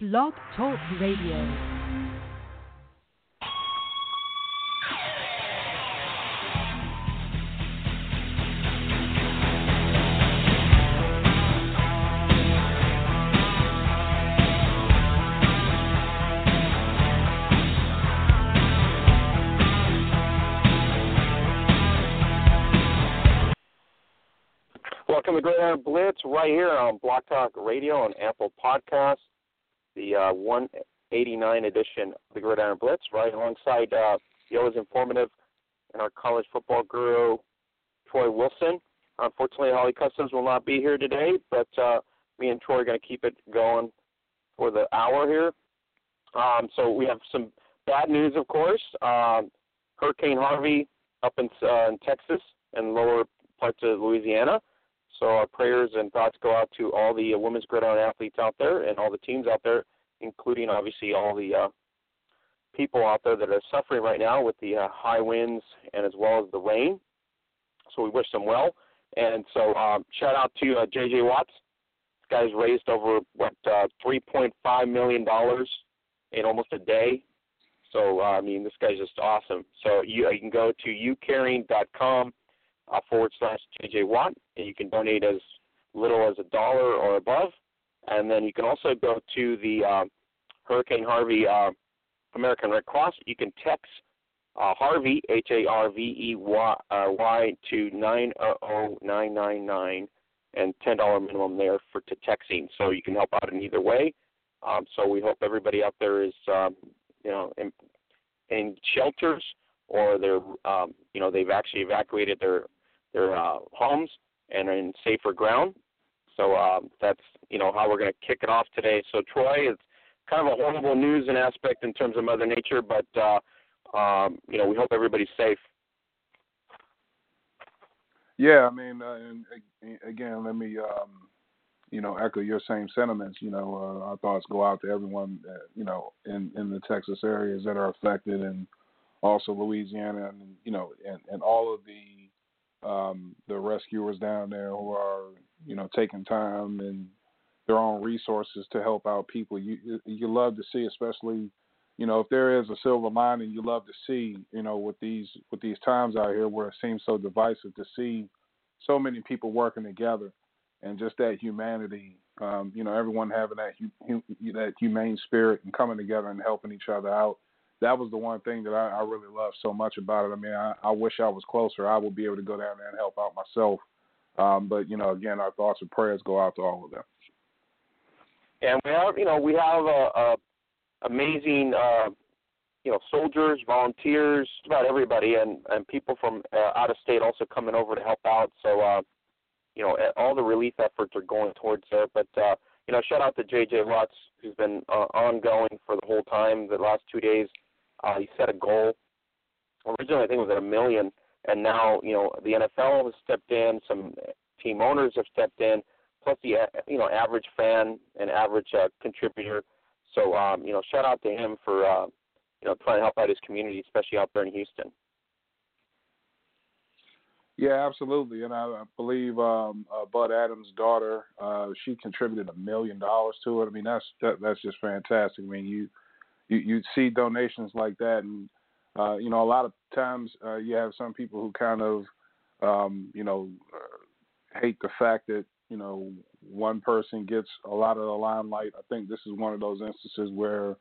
Blog Talk Radio. Welcome to Great Gridiron Blitz right here on Blog Talk Radio and Apple Podcasts, the uh, 189 edition of the Gridiron Blitz, right alongside uh, the always informative and our college football guru, Troy Wilson. Unfortunately, Holly Custis will not be here today, but uh, me and Troy are going to keep it going for the hour here. Um, so we have some bad news, of course. Um, Hurricane Harvey up in, uh, in Texas and lower parts of Louisiana. So our prayers and thoughts go out to all the uh, women's gridiron athletes out there and all the teams out there, including obviously all the uh, people out there that are suffering right now with the uh, high winds and as well as the rain. So we wish them well. And so um, shout out to uh, J.J. Watts. This guy's raised over what uh, 3.5 million dollars in almost a day. So uh, I mean, this guy's just awesome. So you, you can go to youcaring.com uh, forward slash JJ Watt, and you can donate as little as a dollar or above. And then you can also go to the uh, Hurricane Harvey uh, American Red Cross. You can text uh, Harvey H A R V E Y to nine nine nine, and ten dollar minimum there for to texting. So you can help out in either way. Um, so we hope everybody out there is, um, you know, in, in shelters or they're, um, you know, they've actually evacuated their their uh, homes and are in safer ground. So um, that's you know how we're going to kick it off today. So Troy, it's kind of a horrible news and aspect in terms of Mother Nature, but uh, um, you know we hope everybody's safe. Yeah, I mean, uh, and again, let me um, you know echo your same sentiments. You know, uh, our thoughts go out to everyone that, you know in in the Texas areas that are affected, and also Louisiana, and you know, and and all of the um, the rescuers down there who are you know taking time and their own resources to help out people. You you love to see, especially you know if there is a silver lining, you love to see you know with these with these times out here where it seems so divisive to see so many people working together and just that humanity. Um, you know, everyone having that that humane spirit and coming together and helping each other out that was the one thing that I, I really loved so much about it. I mean, I, I wish I was closer. I would be able to go down there and help out myself. Um, but you know, again, our thoughts and prayers go out to all of them. And we have, you know, we have a, a amazing, uh, you know, soldiers, volunteers, about everybody, and and people from uh, out of state also coming over to help out. So, uh, you know, all the relief efforts are going towards there. But uh, you know, shout out to JJ Watts, who's been uh, ongoing for the whole time. The last two days, uh, he set a goal. Originally, I think it was at a million, and now you know the NFL has stepped in. Some team owners have stepped in, plus the you know average fan and average uh, contributor. So um, you know, shout out to him for uh, you know trying to help out his community, especially out there in Houston. Yeah, absolutely, and I, I believe um, uh, Bud Adams' daughter, uh, she contributed a million dollars to it. I mean, that's that, that's just fantastic. I mean, you you you see donations like that, and uh, you know, a lot of times uh, you have some people who kind of, um, you know, uh, hate the fact that you know one person gets a lot of the limelight. I think this is one of those instances where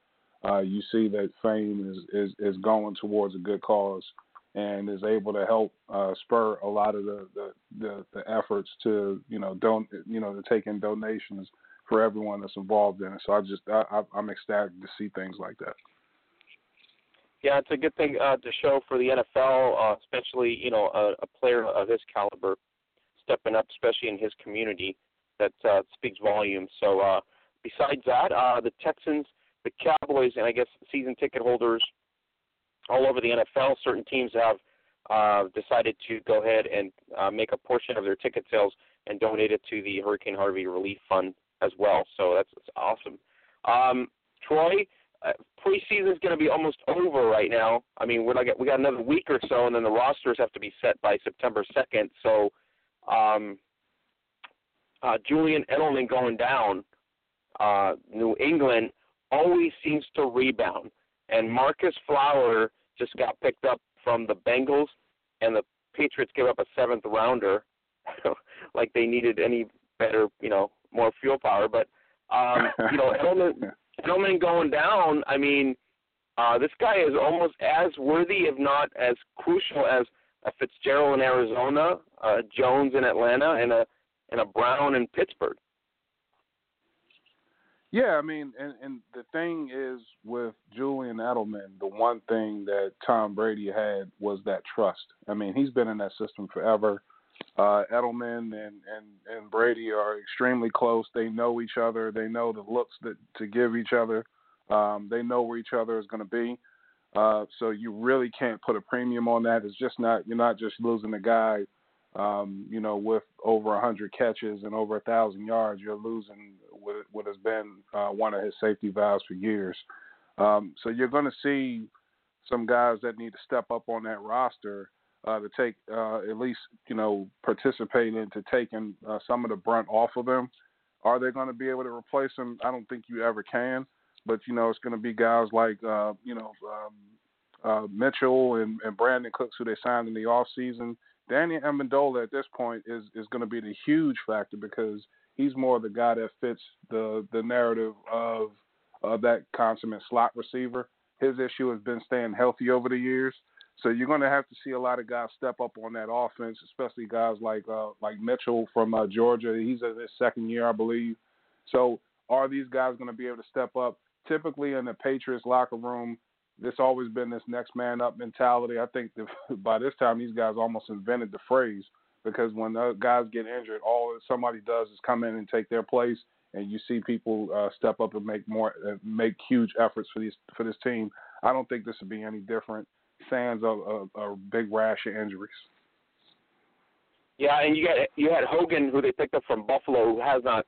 uh, you see that fame is, is is going towards a good cause and is able to help uh, spur a lot of the, the, the, the efforts to you know don't you know to take in donations for everyone that's involved in it. So I just I, I'm ecstatic to see things like that. Yeah, it's a good thing uh, to show for the NFL, uh, especially you know a, a player of his caliber stepping up, especially in his community. That uh, speaks volumes. So uh, besides that, uh, the Texans, the Cowboys, and I guess season ticket holders all over the NFL, certain teams have uh, decided to go ahead and uh, make a portion of their ticket sales and donate it to the Hurricane Harvey Relief Fund as well. So that's, that's awesome. Um, Troy, uh, preseason is going to be almost over right now. I mean, we're like we got another week or so, and then the rosters have to be set by September second. So, um, uh, Julian Edelman going down. Uh, New England. always seems to rebound. And Marcus Flower just got picked up from the Bengals, and the Patriots gave up a seventh rounder, like they needed any better, you know, more fuel power. But um, you know, Edelman, Edelman going down. I mean, uh, this guy is almost as worthy, if not as crucial, as a Fitzgerald in Arizona, a Jones in Atlanta, and a and a Brown in Pittsburgh. Yeah, I mean, and and the thing is with Julian Edelman, the one thing that Tom Brady had was that trust. I mean, he's been in that system forever. Uh, Edelman and and and Brady are extremely close. They know each other. They know the looks that to give each other. Um, they know where each other is going to be. Uh, so you really can't put a premium on that. It's just not. You're not just losing a guy um, you know, with over 100 catches and over a thousand yards, you're losing what, what has been uh, one of his safety valves for years. Um, so you're going to see some guys that need to step up on that roster uh, to take uh, at least you know participate into taking uh, some of the brunt off of them. Are they going to be able to replace him? I don't think you ever can. But you know, it's going to be guys like uh, you know um, uh, Mitchell and, and Brandin Cooks who they signed in the off season Danny Amendola at this point is is going to be the huge factor because he's more the guy that fits the the narrative of of that consummate slot receiver. His issue has been staying healthy over the years. So you're going to have to see a lot of guys step up on that offense, especially guys like uh, like Mitchell from uh, Georgia. He's in his second year, I believe. So are these guys going to be able to step up? Typically in the Patriots locker room, this always been this next man up mentality. I think by this time these guys almost invented the phrase because when the guys get injured, all somebody does is come in and take their place, and you see people uh, step up and make more, uh, make huge efforts for these for this team. I don't think this would be any different. Sans a, a, a big rash of injuries. Yeah, and you got you had Hogan, who they picked up from Buffalo, who has not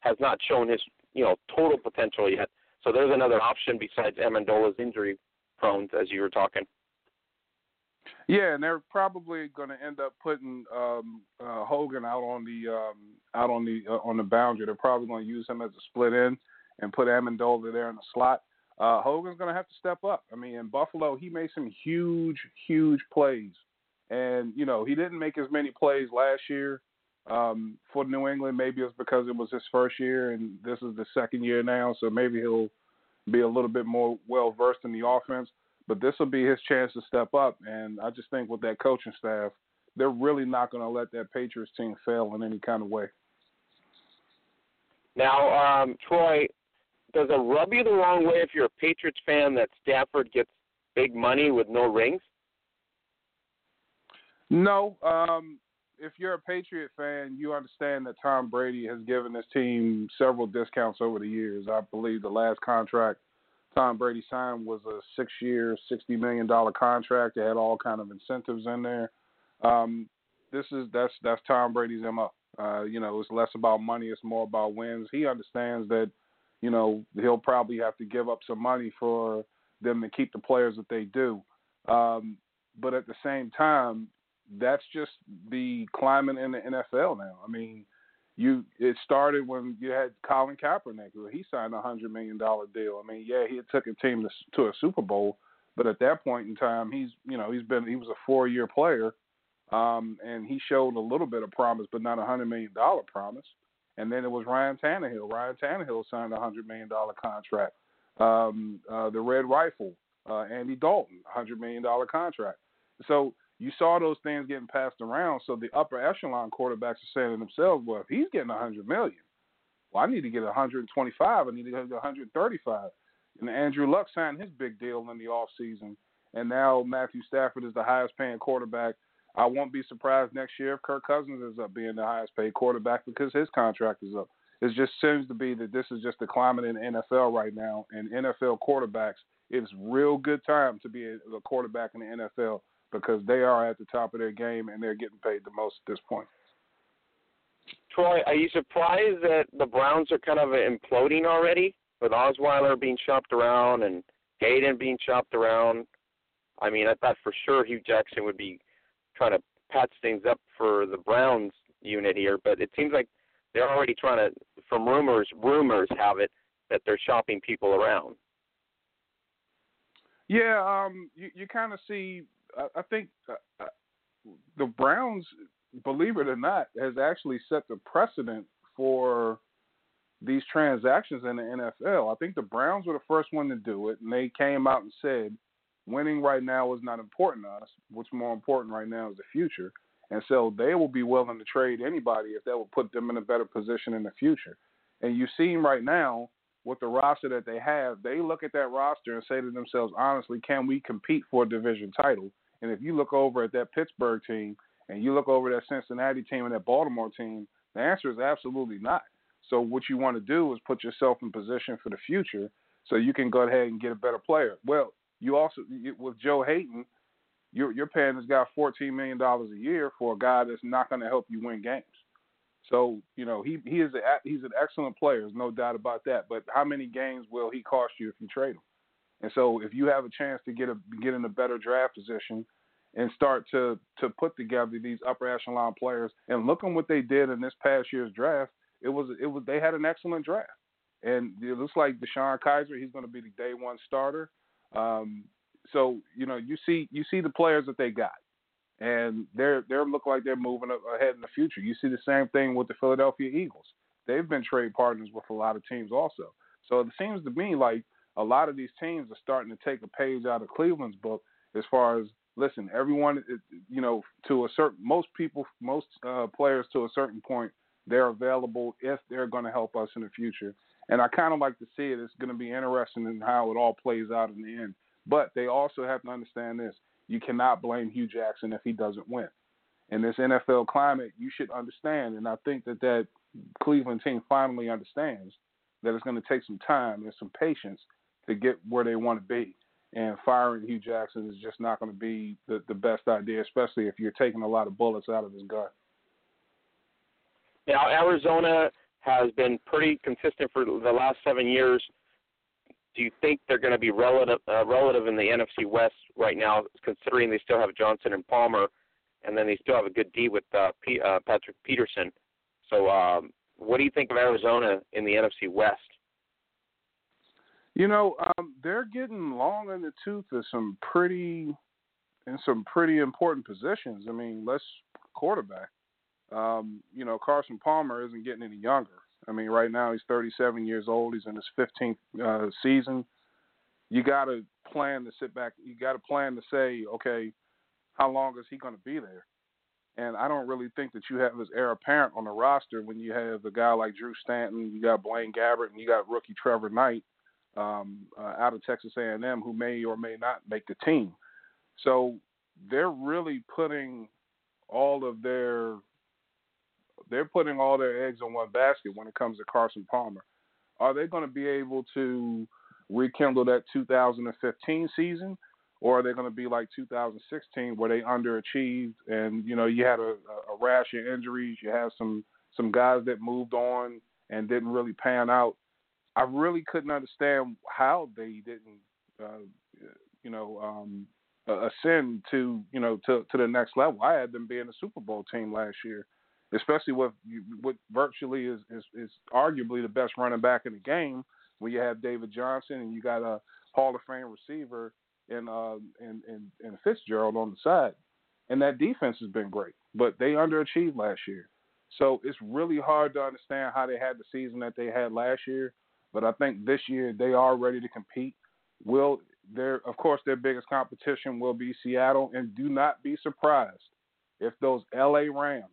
has not shown his you know total potential yet. So there's another option besides Amendola's injury prone, as you were talking. Yeah, and they're probably going to end up putting um, uh, Hogan out on the um, out on the uh, on the boundary. They're probably going to use him as a split end and put Amendola there in the slot. Uh, Hogan's going to have to step up. I mean, in Buffalo, he made some huge, huge plays, and you know he didn't make as many plays last year um, for New England. Maybe it's because it was his first year and this is the second year now, so maybe he'll be a little bit more well versed in the offense. But this will be his chance to step up, and I just think with that coaching staff, they're really not going to let that Patriots team fail in any kind of way. Now, um, Troy, does it rub you the wrong way if you're a Patriots fan that Stafford gets big money with no rings? No, um, if you're a Patriot fan, you understand that Tom Brady has given this team several discounts over the years. I believe the last contract Tom Brady signed was a six-year, sixty million dollar contract. It had all kind of incentives in there. Um, this is that's that's Tom Brady's mo. Uh, you know, it's less about money; it's more about wins. He understands that, you know, he'll probably have to give up some money for them to keep the players that they do. Um, but at the same time, that's just the climate in the NFL now. I mean, you it started when you had Colin Kaepernick, he signed a hundred million dollar deal. I mean, yeah, he took a team to, to a Super Bowl, but at that point in time, he's you know he's been he was a four year player, um, and he showed a little bit of promise, but not a hundred million dollar promise. And then it was Ryan Tannehill. Ryan Tannehill signed a hundred million dollar contract. Um, uh, the Red Rifle, uh, Andy Dalton, a hundred million dollar contract. So you saw those things getting passed around. So the upper echelon quarterbacks are saying to themselves, well, if he's getting a 100 million, well, I need to get a 125. I need to get a 135. And Andrew Luck signed his big deal in the off season, and now Matthew Stafford is the highest paying quarterback. I won't be surprised next year if Kirk Cousins is up being the highest paid quarterback because his contract is up. It just seems to be that this is just the climate in the NFL right now, and NFL quarterbacks. It's real good time to be a quarterback in the NFL because they are at the top of their game and they're getting paid the most at this point. Troy, are you surprised that the Browns are kind of imploding already with Osweiler being chopped around and Haden being chopped around? I mean, I thought for sure Hue Jackson would be trying to patch things up for the Browns unit here, but it seems like they're already trying to, from rumors, rumors have it that they're shopping people around. Yeah, um, you you kind of see. I, I think uh, uh, the Browns, believe it or not, has actually set the precedent for these transactions in the NFL. I think the Browns were the first one to do it, and they came out and said, winning right now is not important to us. What's more important right now is the future. And so they will be willing to trade anybody if that will put them in a better position in the future. And you see right now with the roster that they have, they look at that roster and say to themselves, honestly, can we compete for a division title? And if you look over at that Pittsburgh team and you look over that Cincinnati team and that Baltimore team, the answer is absolutely not. So what you want to do is put yourself in position for the future so you can go ahead and get a better player. Well, you also with Joe Haden, you're, you're paying this guy fourteen million dollars a year for a guy that's not going to help you win games. So you know he he is a, he's an excellent player, there's no doubt about that. But how many games will he cost you if you trade him? And so if you have a chance to get a get in a better draft position and start to to put together these upper echelon players and look at what they did in this past year's draft, it was it was they had an excellent draft. And it looks like DeShone Kizer, he's going to be the day one starter. Um, so you know you see you see the players that they got, and they're they're look like they're moving ahead in the future. You see the same thing with the Philadelphia Eagles. They've been trade partners with a lot of teams also. So it seems to me like a lot of these teams are starting to take a page out of Cleveland's book as far as listen, everyone, you know, to a certain most people, most uh, players to a certain point, they're available if they're going to help us in the future. And I kind of like to see it. It's going to be interesting in how it all plays out in the end. But they also have to understand this: you cannot blame Hue Jackson if he doesn't win. In this NFL climate, you should understand, and I think that that Cleveland team finally understands that it's going to take some time and some patience to get where they want to be. And firing Hue Jackson is just not going to be the, the best idea, especially if you're taking a lot of bullets out of his gun. Now, Arizona has been pretty consistent for the last seven years. Do you think they're going to be relative uh, relative in the NFC West right now, considering they still have Johnson and Palmer, and then they still have a good D with uh, P, uh, Patrick Peterson? So, um, what do you think of Arizona in the NFC West? You know, um, they're getting long in the tooth of some pretty in some pretty important positions. I mean, let's quarterback. Um, you know, Carson Palmer isn't getting any younger. I mean, right now he's 37 years old. He's in his 15th uh, season. You got to plan to sit back. You got to plan to say, okay, how long is he going to be there? And I don't really think that you have his heir apparent on the roster when you have a guy like Drew Stanton, you got Blaine Gabbert, and you got rookie Trevor Knight um, uh, out of Texas A&M who may or may not make the team. So they're really putting all of their they're putting all their eggs in one basket when it comes to Carson Palmer. Are they going to be able to rekindle that 2015 season, or are they going to be like 2016 where they underachieved and you know you had a, a rash of injuries, you had some some guys that moved on and didn't really pan out. I really couldn't understand how they didn't, uh, you know, um, ascend to you know to to the next level. I had them being a Super Bowl team last year especially with what virtually is, is is arguably the best running back in the game. When you have David Johnson and you got a Hall of Fame receiver and uh in, in, in Fitzgerald on the side, and that defense has been great, but they underachieved last year. So it's really hard to understand how they had the season that they had last year. But I think this year they are ready to compete. Will their of course their biggest competition will be Seattle, and do not be surprised if those LA Rams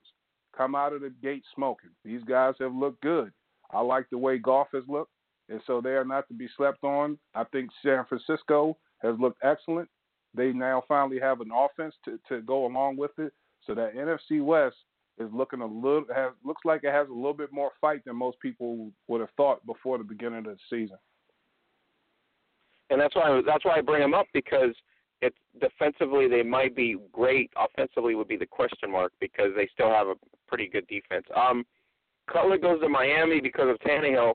come out of the gate smoking. These guys have looked good. I like the way Goff has looked, and so they are not to be slept on. I think San Francisco has looked excellent. They now finally have an offense to, to go along with it. So that NFC West is looking a little has looks like it has a little bit more fight than most people would have thought before the beginning of the season. And that's why that's why I bring them up because it's defensively they might be great. Offensively would be the question mark because they still have a pretty good defense. Um, Cutler goes to Miami because of Tannehill.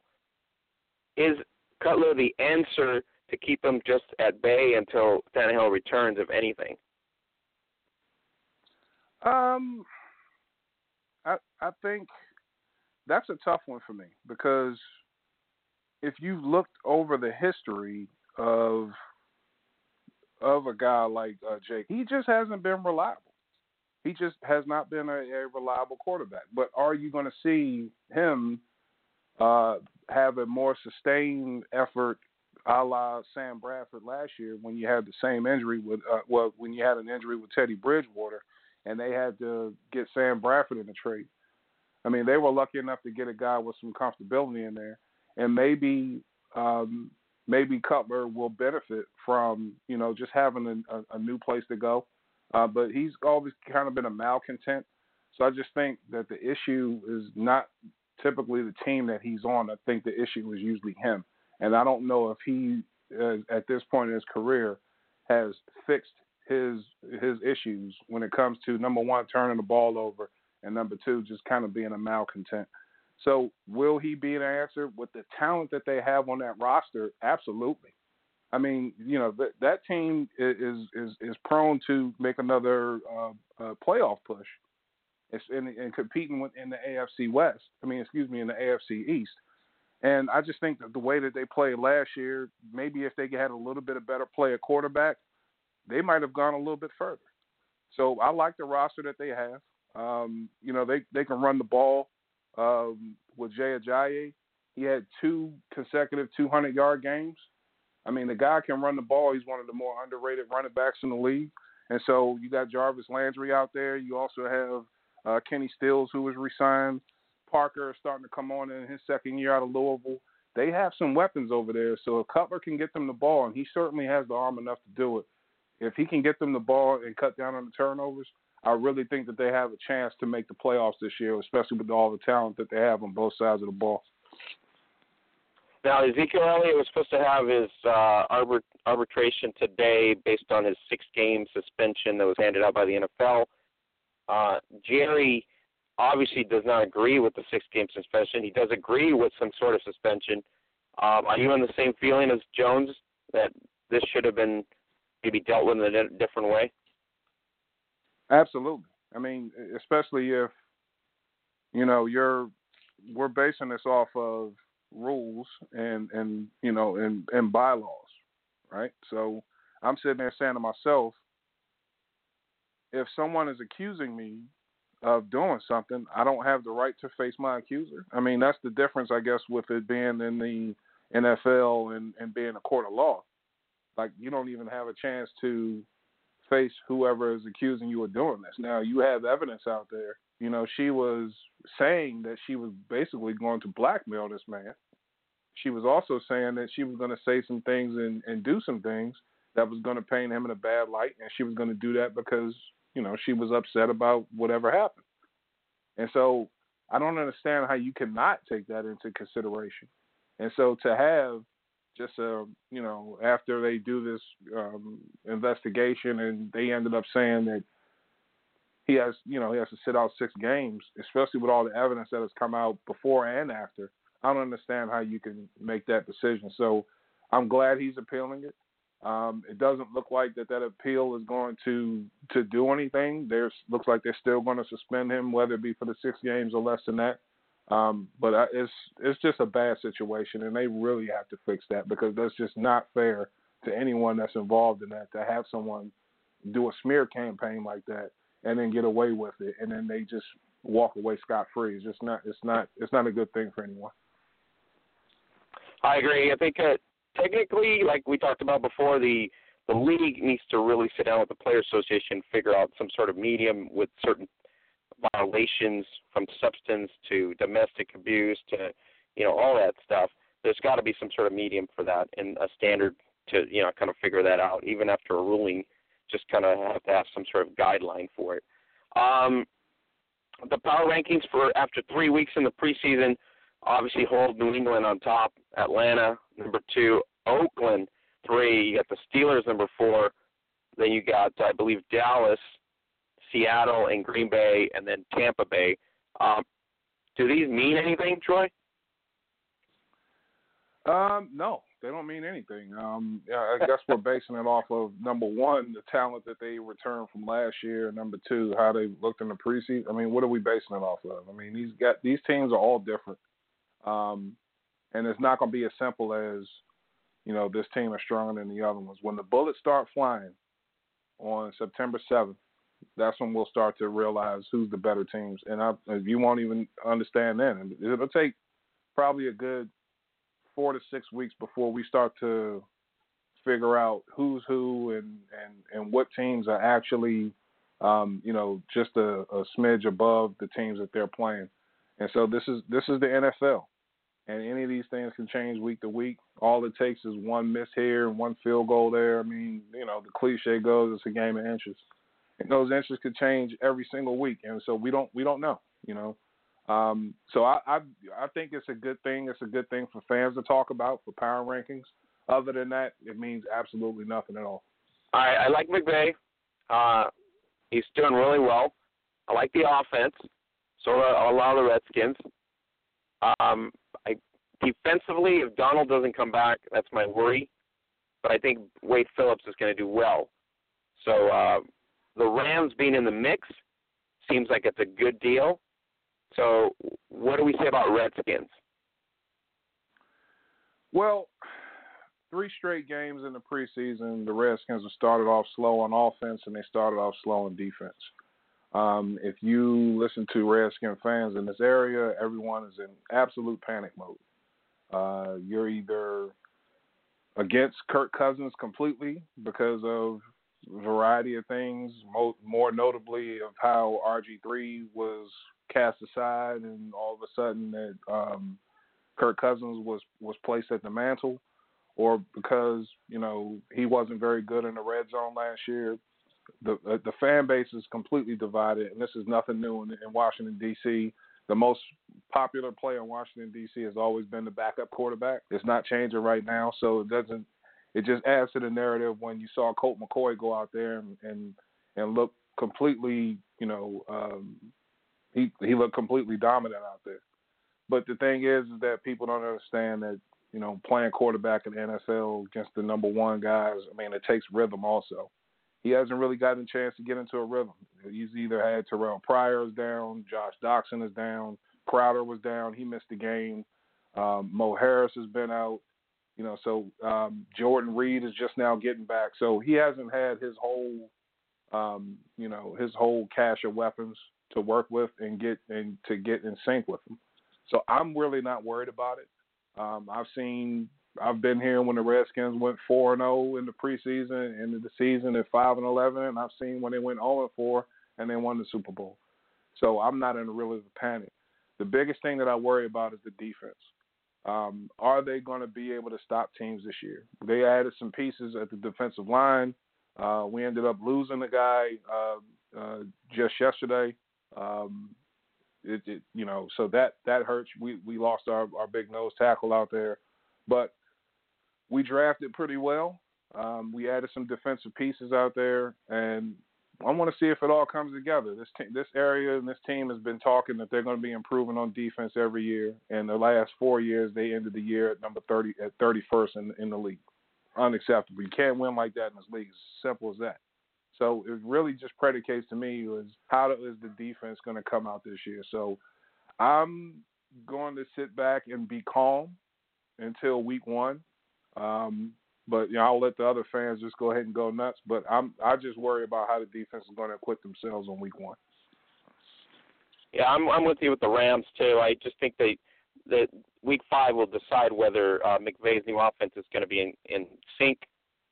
Is Cutler the answer to keep him just at bay until Tannehill returns, if anything? Um, I I think that's a tough one for me because if you've looked over the history of of a guy like uh, Jake, he just hasn't been reliable. He just has not been a, a reliable quarterback. But are you going to see him uh, have a more sustained effort, a la Sam Bradford last year, when you had the same injury with uh, well, when you had an injury with Teddy Bridgewater, and they had to get Sam Bradford in the trade. I mean, they were lucky enough to get a guy with some comfortability in there, and maybe um, maybe Cutler will benefit from you know just having a, a, a new place to go. Uh, but he's always kind of been a malcontent. So I just think that the issue is not typically the team that he's on. I think the issue is usually him. And I don't know if he, uh, at this point in his career, has fixed his his issues when it comes to number one turning the ball over and number two just kind of being a malcontent. So will he be an answer with the talent that they have on that roster? Absolutely. I mean, you know that that team is is is prone to make another uh, uh, playoff push, it's in, in competing with, in the AFC West. I mean, excuse me, in the AFC East. And I just think that the way that they played last year, maybe if they had a little bit of better play at quarterback, they might have gone a little bit further. So I like the roster that they have. Um, you know, they they can run the ball um, with Jay Ajayi. He had two consecutive 200 yard games. I mean, the guy can run the ball. He's one of the more underrated running backs in the league. And so you got Jarvis Landry out there. You also have uh, Kenny Stills, who was resigned. Parker is starting to come on in his second year out of Louisville. They have some weapons over there. So if Cutler can get them the ball, and he certainly has the arm enough to do it, if he can get them the ball and cut down on the turnovers, I really think that they have a chance to make the playoffs this year, especially with all the talent that they have on both sides of the ball. Now, Ezekiel Elliott was supposed to have his uh, arbit- arbitration today based on his six game suspension that was handed out by the NFL. Uh, Jerry obviously does not agree with the six game suspension. He does agree with some sort of suspension. Um, are you on the same feeling as Jones that this should have been maybe dealt with in a different way? Absolutely. I mean, especially if you know you're we're basing this off of rules and and you know and and bylaws, right? So I'm sitting there saying to myself, if someone is accusing me of doing something, I don't have the right to face my accuser. I mean, that's the difference, I guess, with it being in the NFL and and being a court of law. Like you don't even have a chance to face whoever is accusing you of doing this. Now you have evidence out there. You know, she was saying that she was basically going to blackmail this man. She was also saying that she was going to say some things and, and do some things that was going to paint him in a bad light, and she was going to do that because you know she was upset about whatever happened. And so I don't understand how you cannot take that into consideration. And so to have just uh, you know after they do this um, investigation and they ended up saying that he has you know he has to sit out six games, especially with all the evidence that has come out before and after. I don't understand how you can make that decision. So I'm glad he's appealing it. Um, it doesn't look like that that appeal is going to to do anything. There's looks like they're still going to suspend him, whether it be for the six games or less than that. Um, but it's it's just a bad situation, and they really have to fix that because that's just not fair to anyone that's involved in that to have someone do a smear campaign like that and then get away with it, and then they just walk away scot free. It's just not it's not it's not a good thing for anyone. I agree. I think uh, technically, like we talked about before, the the league needs to really sit down with the Players Association, figure out some sort of medium with certain violations from substance to domestic abuse to you know all that stuff. There's got to be some sort of medium for that and a standard to you know kind of figure that out. Even after a ruling, just kind of have to have some sort of guideline for it. Um, the power rankings for after three weeks in the preseason obviously hold New England on top, Atlanta number two, Oakland three. You got the Steelers number four. Then you got I believe Dallas Seattle and Green Bay, and then Tampa Bay. Um, do these mean anything, Troy? Um, no, they don't mean anything. Um, I guess we're basing it off of number one, the talent that they returned from last year. Number two, how they looked in the preseason. I mean, what are we basing it off of? I mean, these got these teams are all different. Um, and it's not going to be as simple as you know this team is stronger than the other ones. When the bullets start flying on September seventh, that's when we'll start to realize who's the better teams, and I, you won't even understand then. It'll take probably a good four to six weeks before we start to figure out who's who and and and what teams are actually um, you know just a, a smidge above the teams that they're playing. And so this is this is the NFL, and any of these things can change week to week. All it takes is one miss here and one field goal there. I mean, you know, the cliche goes, it's a game of inches, and those interests could change every single week. And so we don't we don't know, you know. Um, so I, I I think it's a good thing. It's a good thing for fans to talk about for power rankings. Other than that, it means absolutely nothing at all. I, I like McVay. Uh, he's doing really well. I like the offense. So a lot of the Redskins. Um, I defensively, if Donald doesn't come back, that's my worry. But I think Wade Phillips is going to do well. So uh, the Rams being in the mix seems like it's a good deal. So what do we say about Redskins? Well, three straight games in the preseason, the Redskins have started off slow on offense and they started off slow on defense. Um, if you listen to Redskin fans in this area, everyone is in absolute panic mode. Uh, you're either against Kirk Cousins completely because of variety of things, more notably of how RG3 was cast aside, and all of a sudden that um, Kirk Cousins was was placed at the mantle, or because you know he wasn't very good in the red zone last year the uh, the fan base is completely divided, and this is nothing new in, in Washington D.C. The most popular player in Washington D.C. has always been the backup quarterback. It's not changing right now, so it doesn't. It just adds to the narrative when you saw Colt McCoy go out there and and, and look completely, you know, um, he he looked completely dominant out there. But the thing is, is that people don't understand that you know playing quarterback in the NFL against the number one guys. I mean, it takes rhythm also he hasn't really gotten a chance to get into a rhythm. He's either had Terrelle Pryor is down, Josh Doctson is down, Crowder was down, he missed the game. Um, Mo Harris has been out. You know, so um, Jordan Reed is just now getting back. So he hasn't had his whole, um, you know, his whole cache of weapons to work with and get and to get in sync with them. So I'm really not worried about it. Um, I've seen I've been here when the Redskins went four and zero oh in the preseason, into the season at five and eleven, and I've seen when they went zero oh and four and they won the Super Bowl. So I'm not in a real panic. The biggest thing that I worry about is the defense. Um, are they going to be able to stop teams this year? They added some pieces at the defensive line. Uh, we ended up losing a guy uh, uh, just yesterday. Um, it, it, you know, so that that hurts. We we lost our our big nose tackle out there, but we drafted pretty well. Um, we added some defensive pieces out there, and I want to see if it all comes together. This te- this area and this team has been talking that they're going to be improving on defense every year. And the last four years, they ended the year at number thirty at thirty first in in the league. Unacceptable. You can't win like that in this league. It's simple as that. So it really just predicates to me was how is the defense going to come out this year. So I'm going to sit back and be calm until week one um, but you know, I'll let the other fans just go ahead and go nuts. But I'm I just worry about how the defense is going to acquit themselves on week one. Yeah, I'm I'm with you with the Rams too. I just think they that week five will decide whether uh, McVay's new offense is going to be in, in sync,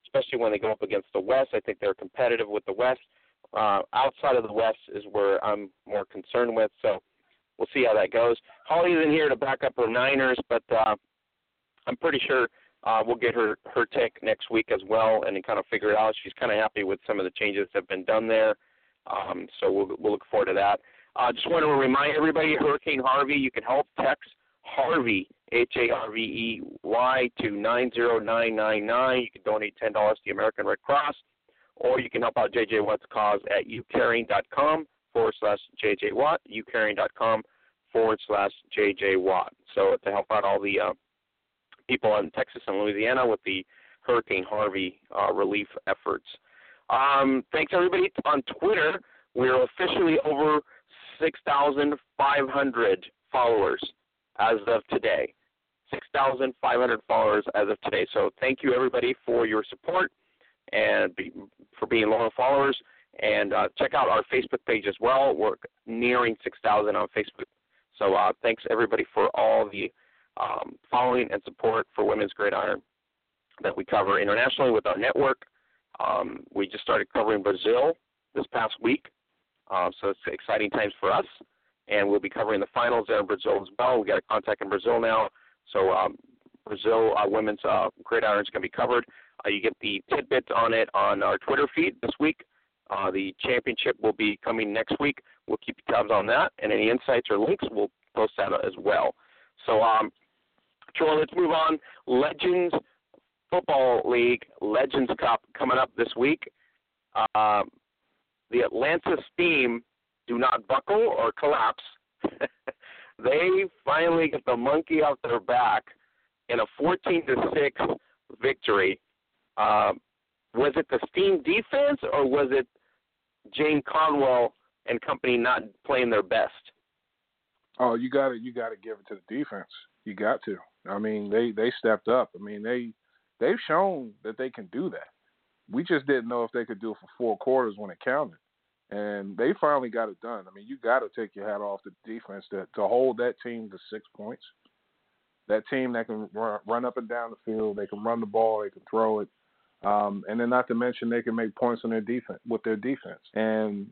especially when they go up against the West. I think they're competitive with the West. Uh, outside of the West is where I'm more concerned with. So we'll see how that goes. Holly's in here to back up her Niners, but uh, I'm pretty sure uh, we'll get her her take next week as well, and kind of figure it out. She's kind of happy with some of the changes that have been done there, um, so we'll we'll look forward to that. Uh, just want to remind everybody, Hurricane Harvey, you can help text Harvey H A R V E Y to nine zero nine nine nine. You can donate ten dollars to the American Red Cross, or you can help out JJ Watt's cause at youcaring.com forward slash JJ Watt, youcaring.com forward slash JJ Watt. So to help out all the uh, people in Texas and Louisiana with the Hurricane Harvey uh, relief efforts. Um, thanks everybody on Twitter. We're officially over 6,500 followers as of today. 6,500 followers as of today. So thank you everybody for your support and be, for being loyal followers. And uh, check out our Facebook page as well. We're nearing 6,000 on Facebook. So uh, thanks everybody for all the um, following and support for Women's Gridiron that we cover internationally with our network. Um, we just started covering Brazil this past week, uh, so it's exciting times for us. And we'll be covering the finals there in Brazil as well. We got a contact in Brazil now, so um, Brazil uh, women's uh, gridiron is going to be covered. Uh, you get the tidbits on it on our Twitter feed this week. Uh, the championship will be coming next week. We'll keep you tabs on that, and any insights or links, we'll post that as well. So, um, Troy, let's move on. Legends Football League Legends Cup coming up this week. Uh, the Atlanta Steam do not buckle or collapse. they finally get the monkey off their back in a 14 to six victory. Uh, was it the Steam defense or was it Jane Conwell and company not playing their best? Oh, you got to you got to give it to the defense. You got to. I mean, they they stepped up. I mean, they they've shown that they can do that. We just didn't know if they could do it for four quarters when it counted. And they finally got it done. I mean, you got to take your hat off the defense to, to hold that team to six points. That team that can run, run up and down the field, they can run the ball, they can throw it, um, and then not to mention they can make points on their defense with their defense. And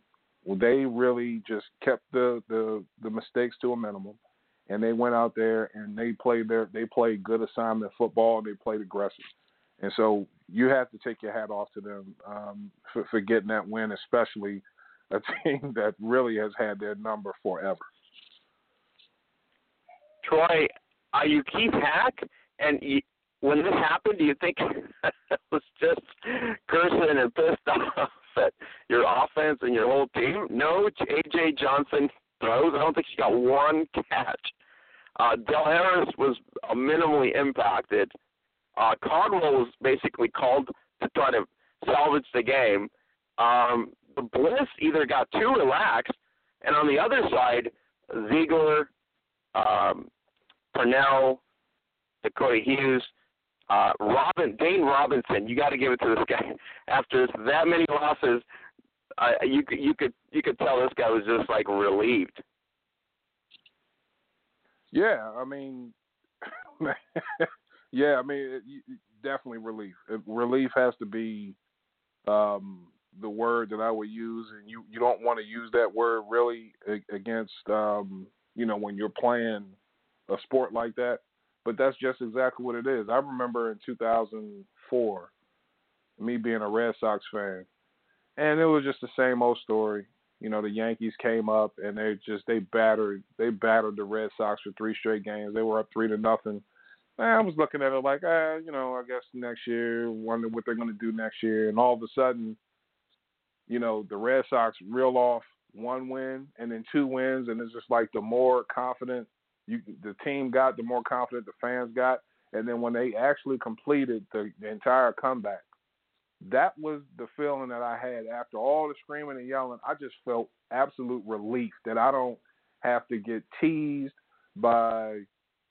they really just kept the, the the mistakes to a minimum, and they went out there and they played their they played good assignment football. They played aggressive, and so you have to take your hat off to them um, for, for getting that win, especially a team that really has had their number forever. Troy, are you Keith Hack? And you, when this happened, do you think it was just cursing and pissed off at your offense and your whole team? No, AJ Johnson throws. I don't think she got one catch. Uh, Del Harris was uh, minimally impacted. Uh, Caldwell was basically called to try to salvage the game. Um, the Bliss either got too relaxed, and on the other side, Ziegler, um, Purnell, Dakota Hughes, uh, Robin, Dane Robinson. You got to give it to this guy. After that many losses, uh, you you could you could tell this guy was just like relieved. Yeah, I mean, yeah, I mean, it, definitely relief. Relief has to be um, the word that I would use, and you you don't want to use that word really against um, you know when you're playing a sport like that. But that's just exactly what it is. I remember in 2004, me being a Red Sox fan, and it was just the same old story. You know, the Yankees came up and they just they battered they battered the Red Sox for three straight games. They were up three to nothing. I was looking at it like, ah, you know, I guess next year, wonder what they're going to do next year. And all of a sudden, you know, the Red Sox reel off one win and then two wins, and it's just like the more confident you the team got, the more confident the fans got, and then when they actually completed the, the entire comeback, that was the feeling that I had after all the screaming and yelling. I just felt absolute relief that I don't have to get teased by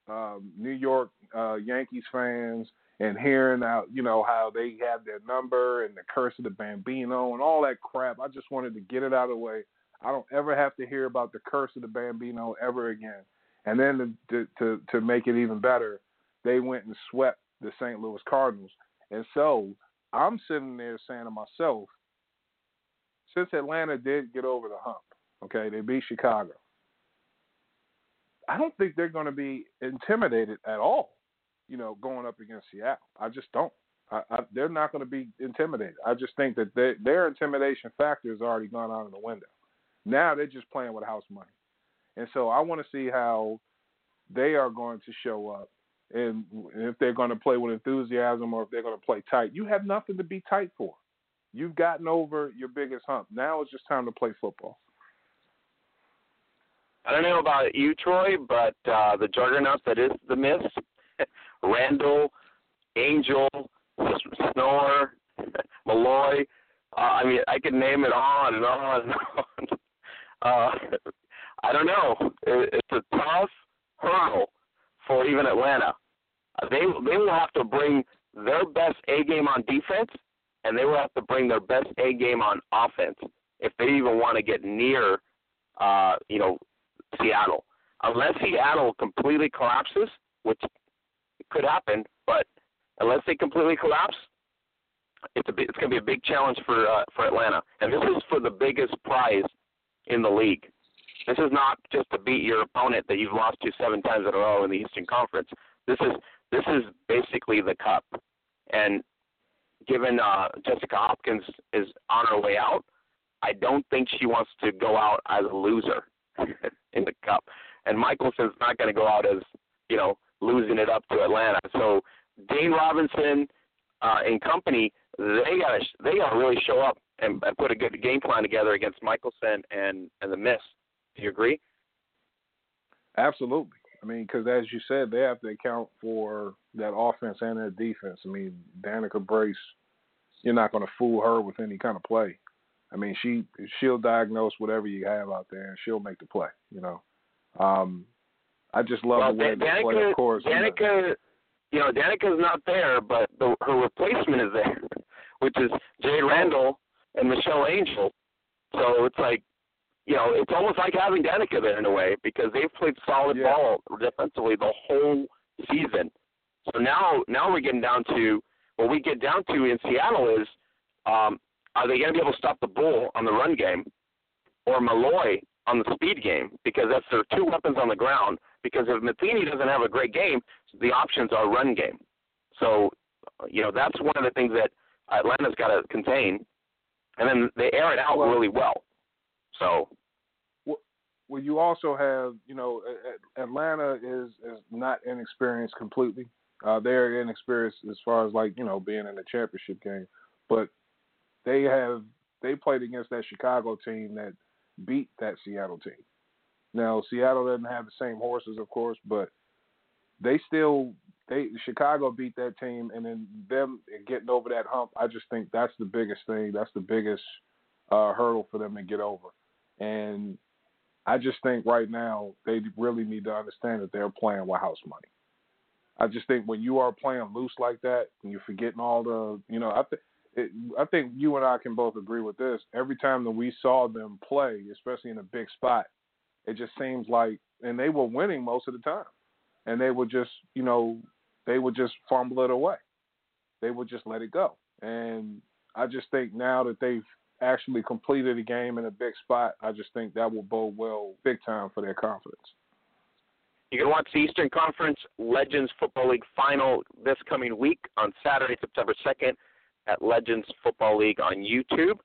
um, New York uh, Yankees fans and hearing out, you know, how they have their number and the curse of the Bambino and all that crap. I just wanted to get it out of the way. I don't ever have to hear about the curse of the Bambino ever again. And then to to to make it even better, they went and swept the St. Louis Cardinals. And so I'm sitting there saying to myself, since Atlanta did get over the hump, okay, they beat Chicago. I don't think they're going to be intimidated at all you know, going up against Seattle. I just don't. I, I, they're not going to be intimidated. I just think that they, their intimidation factor has already gone out of the window. Now they're just playing with house money, and so I want to see how they are going to show up, and if they're going to play with enthusiasm or if they're going to play tight. You have nothing to be tight for. You've gotten over your biggest hump. Now it's just time to play football. I don't know about you, Troy, but uh, the juggernaut that is the Mist Randall, Angel, Snore, Malloy. Uh, I mean, I could name it on and on and on. Uh, I don't know. It, it's a tough hurdle for even Atlanta. they they will have to bring their best A game on defense, and they will have to bring their best A game on offense if they even want to get near, uh, you know, Seattle. Unless Seattle completely collapses, which could happen, but unless they completely collapse, it's a it's going to be a big challenge for uh, for Atlanta, and this is for the biggest prize in the league. This is not just to beat your opponent that you've lost to seven times in a row in the Eastern Conference. This is this is basically the cup, and given uh, Jessica Hopkins is on her way out, I don't think she wants to go out as a loser in the cup. And Michelson's not going to go out as you know losing it up to Atlanta. So Dane Robinson uh, and company, they got to they got to really show up and, and put a good game plan together against Michelson and and the Miss. Do you agree? Absolutely. I mean, because as you said, they have to account for that offense and that defense. I mean, Danica Brace, you're not going to fool her with any kind of play. I mean, she she'll diagnose whatever you have out there, and she'll make the play. You know, um, I just love well, the way Danica, they play. Of course, Danica, you know, Danica's not there, but the, her replacement is there, which is Jade Randall and Michelle Angel. So it's like, you know, it's almost like having Danica there in a way because they've played solid yeah. ball defensively the whole season. So now, now we're getting down to what we get down to in Seattle is, um, are they going to be able to stop the bull on the run game, or Malloy on the speed game? Because that's their two weapons on the ground. Because if Matheny doesn't have a great game, the options are run game. So, you know, that's one of the things that Atlanta's got to contain, and then they air it out well, really well. So. Well, you also have, you know, Atlanta is is not inexperienced completely. Uh, they're inexperienced as far as like you know being in a championship game, but they have they played against that Chicago team that beat that Seattle team. Now Seattle doesn't have the same horses, of course, but they still they Chicago beat that team, and then them getting over that hump. I just think that's the biggest thing. That's the biggest uh, hurdle for them to get over. And I just think right now they really need to understand that they're playing with house money. I just think when you are playing loose like that, and you're forgetting all the, you know, I think. I think you and I can both agree with this. Every time that we saw them play, especially in a big spot, it just seems like, and they were winning most of the time, and they would just, you know, they would just fumble it away. They would just let it go. And I just think now that they've actually completed a game in a big spot, I just think that will bode well big time for their confidence. You can watch the Eastern Conference Legends Football League final this coming week on Saturday, September 2nd at Legends Football League on YouTube.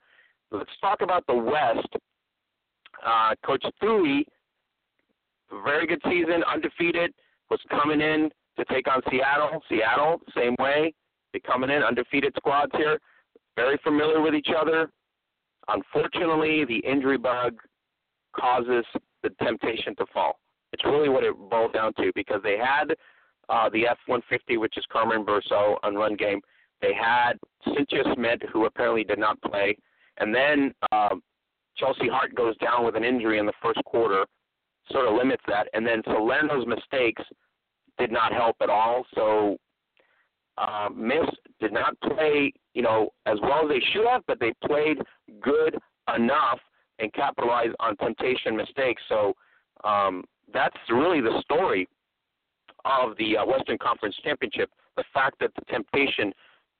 Let's talk about the West. Uh, Coach Thule, very good season, undefeated, was coming in to take on Seattle. Seattle, same way. They're coming in, undefeated squads here, very familiar with each other. Unfortunately, the injury bug causes the temptation to fall. It's really what it boiled down to because they had uh, the F-150, which is Carmen Burso on run game. They had Cynthia Smith, who apparently did not play, and then uh, Chelsea Hart goes down with an injury in the first quarter, sort of limits that. And then Salerno's mistakes did not help at all. So uh, Miss did not play, you know, as well as they should have, but they played good enough and capitalized on temptation mistakes. So um, that's really the story of the uh, Western Conference Championship. The fact that the temptation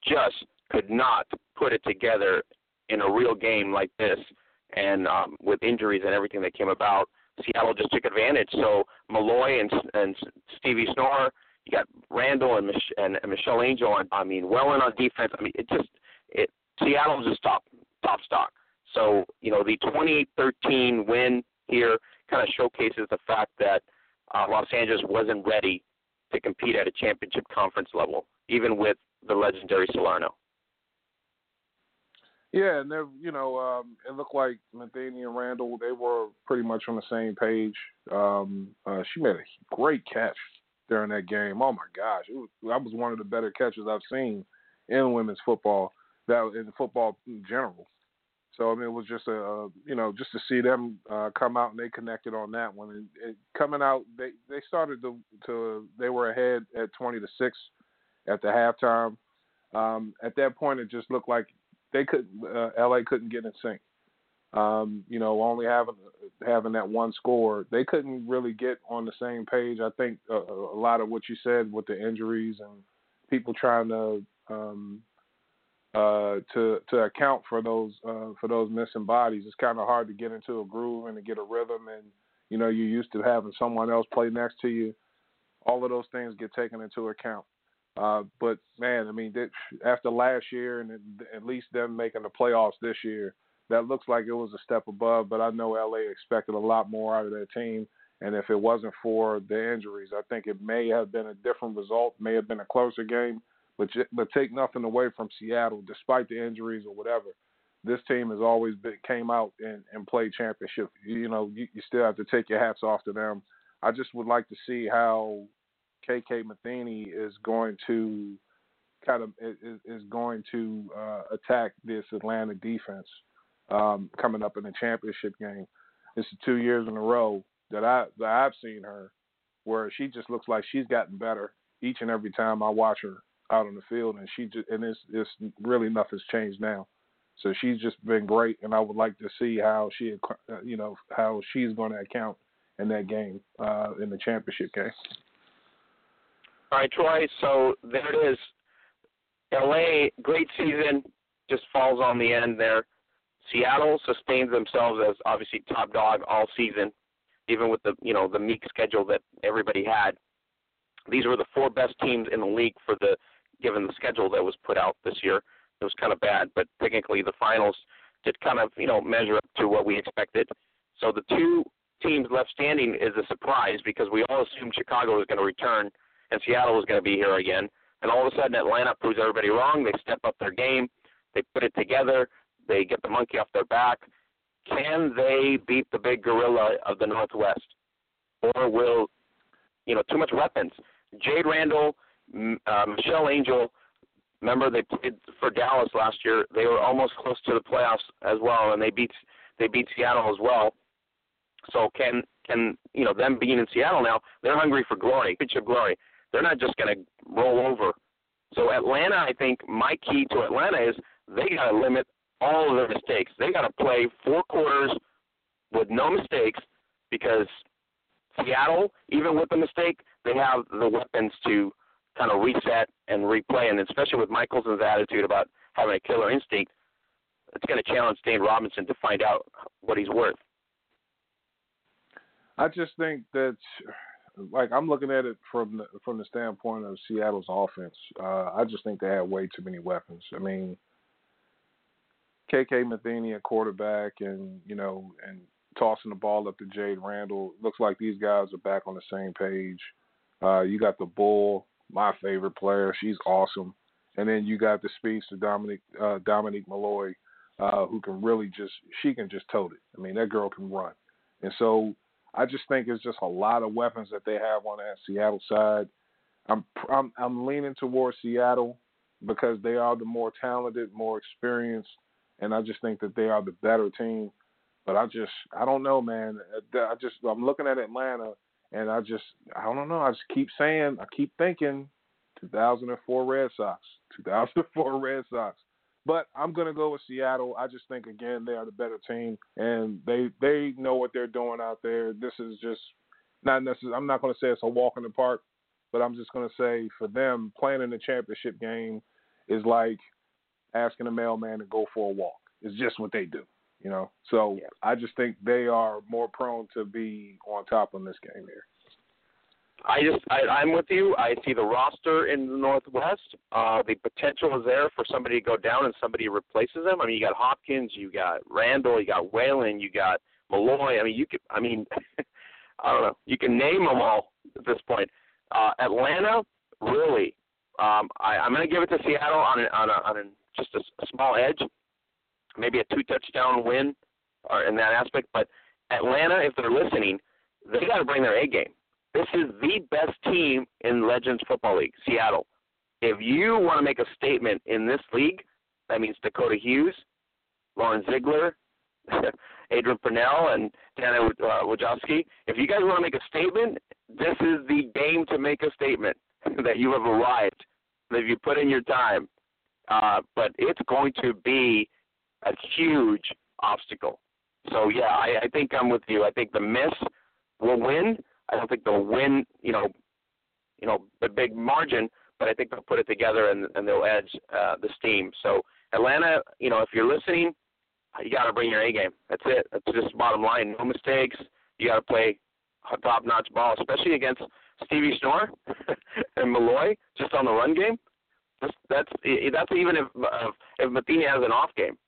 just could not put it together in a real game like this and um, with injuries and everything that came about, Seattle just took advantage. So Malloy and and Stevie Schnorr, you got Randall and, Mich- and, Michelle Angel. And, I mean, well in on defense. I mean, it just it Seattle's just top top stock. So you know the 28-13 win here kind of showcases the fact that uh, Los Angeles wasn't ready to compete at a championship conference level, even with the legendary Salerno. Yeah, and they're you know um, it looked like Matheny and Randall they were pretty much on the same page. Um, uh, she made a great catch during that game. Oh my gosh, it was, that was one of the better catches I've seen in women's football. That in football in general. So I mean, it was just a, a you know just to see them uh, come out and they connected on that one. And, and coming out, they they started to to they were ahead at twenty to six at the halftime. Um, at that point, it just looked like they could uh, LA couldn't get in sync. Um, you know, only having having that one score, they couldn't really get on the same page. I think a, a lot of what you said with the injuries and people trying to um, uh, to to account for those uh, for those missing bodies. It's kind of hard to get into a groove and to get a rhythm, and you know you're used to having someone else play next to you. All of those things get taken into account. Uh, but man, I mean, after last year and at least them making the playoffs this year, that looks like it was a step above. But I know LA expected a lot more out of their team, and if it wasn't for the injuries, I think it may have been a different result, may have been a closer game. But but take nothing away from Seattle, despite the injuries or whatever. This team has always been came out and, and played championship. You know, you, you still have to take your hats off to them. I just would like to see how KK Matheny is going to kind of is, is going to uh, attack this Atlanta defense um, coming up in the championship game. This is two years in a row that I that I've seen her where she just looks like she's gotten better each and every time I watch her out on the field, and she just and it's it's really nothing's changed now. So she's just been great, and I would like to see how she, uh, you know, how she's going to account in that game, uh, in the championship game. All right, Troy. So there it is. LA, great season, just falls on the end there. Seattle sustains themselves as obviously top dog all season, even with the you know the meek schedule that everybody had. These were the four best teams in the league for the given the schedule that was put out this year. It was kind of bad, but technically the finals did kind of you know measure up to what we expected. So the two teams left standing is a surprise because we all assumed Chicago was going to return and Seattle was going to be here again. And all of a sudden, Atlanta proves everybody wrong. They step up their game. They put it together. They get the monkey off their back. Can they beat the big gorilla of the Northwest, or will you know too much weapons? Jade Randall, uh, Michelle Angel. Remember they played for Dallas last year. They were almost close to the playoffs as well, and they beat they beat Seattle as well. So can can you know them being in Seattle now? They're hungry for glory, championship glory. They're not just going to roll over. So Atlanta, I think my key to Atlanta is they got to limit all of their mistakes. They got to play four quarters with no mistakes because Seattle, even with the mistake, they have the weapons to kind of reset and replay. And especially with Michaelson's attitude about having a killer instinct, it's going to challenge Dane Robinson to find out what he's worth. I just think that like I'm looking at it from the, from the standpoint of Seattle's offense. Uh, I just think they have way too many weapons. I mean, KK Matheny at quarterback, and you know, and tossing the ball up to Jade Randall. Looks like these guys are back on the same page. Uh, you got the Bull, my favorite player. She's awesome. And then you got the speeds to Dominic uh, Dominique Malloy, uh, who can really just she can just tote it. I mean, that girl can run. And so I just think it's just a lot of weapons that they have on that Seattle side. I'm I'm I'm leaning towards Seattle because they are the more talented, more experienced, and I just think that they are the better team. But I just I don't know, man. I just I'm looking at Atlanta, and I just I don't know. I just keep saying I keep thinking 2004 Red Sox, 2004 Red Sox. But I'm gonna go with Seattle. I just think again they are the better team, and they they know what they're doing out there. This is just not necessarily. I'm not gonna say it's a walk in the park, but I'm just gonna say for them playing in the championship game is like asking a mailman to go for a walk. It's just what they do, you know. So yeah. I just think they are more prone to be on top in this game here. I just I, I'm with you. I see the roster in the Northwest. Uh, the potential is there for somebody to go down and somebody replaces them. I mean, you got Hopkins, you got Randall, you got Whalen, you got Malloy. I mean, you could. I mean, I don't know. You can name them all at this point. Uh, Atlanta, really. Um, I, I'm going to give it to Seattle on a, on a, on a, just a, a small edge, maybe a two touchdown win, or in that aspect. But Atlanta, if they're listening, they got to bring their A game this is the best team in Legends Football League, Seattle. If you want to make a statement in this league, that means Dakota Hughes, Lauren Ziegler, Adrian Purnell, and Dana uh, Wojcicki. If you guys want to make a statement, this is the game to make a statement that you have arrived, that you put in your time. Uh, but it's going to be a huge obstacle. So yeah, I, I think I'm with you. I think the Miss will win. I don't think they'll win, you know, you know, a big margin, but I think they'll put it together and, and they'll edge uh, the steam. So Atlanta, you know, if you're listening, you got to bring your A game. That's it. That's just bottom line. No mistakes. You got to play top notch ball, especially against Stevie Schnorr and Malloy, just on the run game. That's that's even if if Matheny has an off game,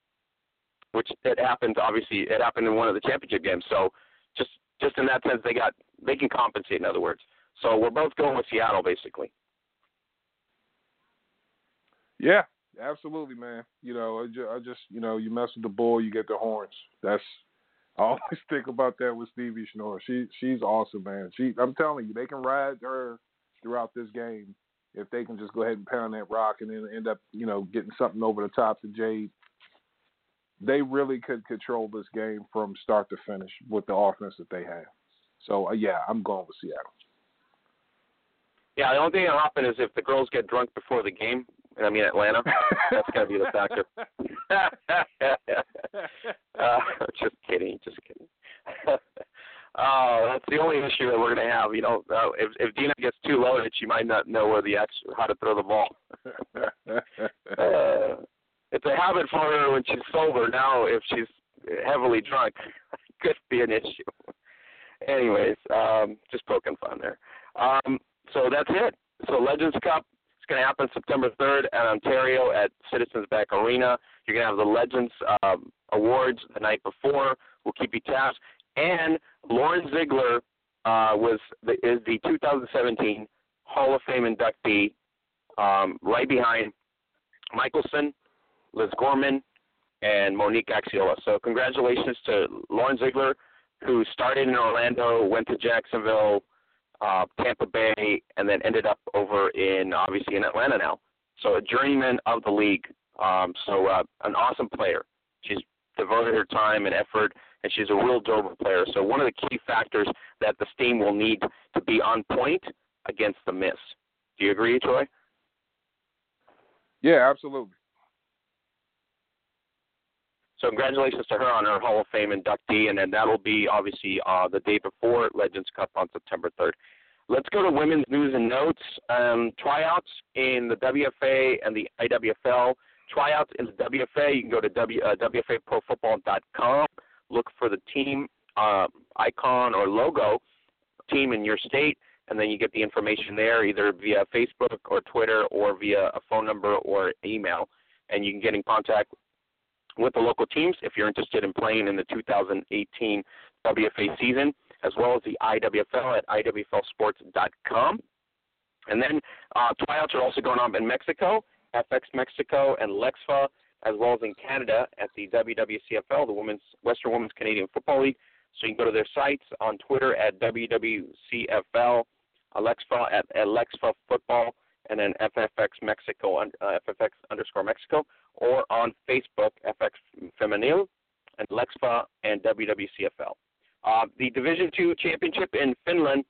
which it happened. Obviously, it happened in one of the championship games. So just just in that sense, they got they can compensate. In other words, so we're both going with Seattle, basically. Yeah, absolutely, man. You know, I just, I just, you know, you mess with the bull, you get the horns. That's I always think about that with Stevie Schnorr. She she's awesome, man. She I'm telling you, they can ride her throughout this game if they can just go ahead and pound that rock and then end up, you know, getting something over the top to Jade. They really could control this game from start to finish with the offense that they have. So uh, yeah, I'm going with Seattle. Yeah, the only thing that'll happen is if the girls get drunk before the game. And I mean Atlanta. That's gonna be the factor. uh, just kidding, just kidding. Oh, that's the only issue that we're gonna have. You know, uh, if if Dina gets too loaded, she might not know where the actual, how to throw the ball. uh, it's a habit for her when she's sober. Now, if she's heavily drunk, could be an issue. Anyways, um, just poking fun there. Um, so that's it. So Legends Cup is going to happen September 3rd at Ontario at Citizens Bank Arena. You're going to have the Legends um, Awards the night before. We'll keep you tabs. And Lauren Ziegler uh, was the, is the 2017 Hall of Fame inductee, um, right behind Michelson, Liz Gorman, and Monique Gaxiola. So congratulations to Lauren Ziegler, who started in Orlando, went to Jacksonville, uh, Tampa Bay, and then ended up over in obviously in Atlanta now. So a journeyman of the league. Um, so uh, an awesome player. She's devoted her time and effort, and she's a real durable player. So one of the key factors that the Steam will need to be on point against the Miss. Do you agree, Troy? Yeah, absolutely. So congratulations to her on her Hall of Fame inductee, and then that'll be obviously uh, the day before Legends Cup on September 3rd. Let's go to women's news and notes. Um, tryouts in the WFA and the IWFL. Tryouts in the WFA, you can go to w, uh, WFAProFootball.com, look for the team uh, icon or logo, team in your state, and then you get the information there either via Facebook or Twitter or via a phone number or email. And you can get in contact with the local teams if you're interested in playing in the 2018 WFA season, as well as the IWFL at IWFLsports.com. And then uh, tryouts are also going on in Mexico, FX Mexico and Lexfa, as well as in Canada at the WWCFL, the Women's Western Women's Canadian Football League. So you can go to their sites on Twitter at WWCFL, Alexfa at Alexfa Football, and then FFX Mexico, uh, FFX underscore Mexico, or on Facebook, FX Femenil, and Lexfa and WWCFL. Uh, the Division Two championship in Finland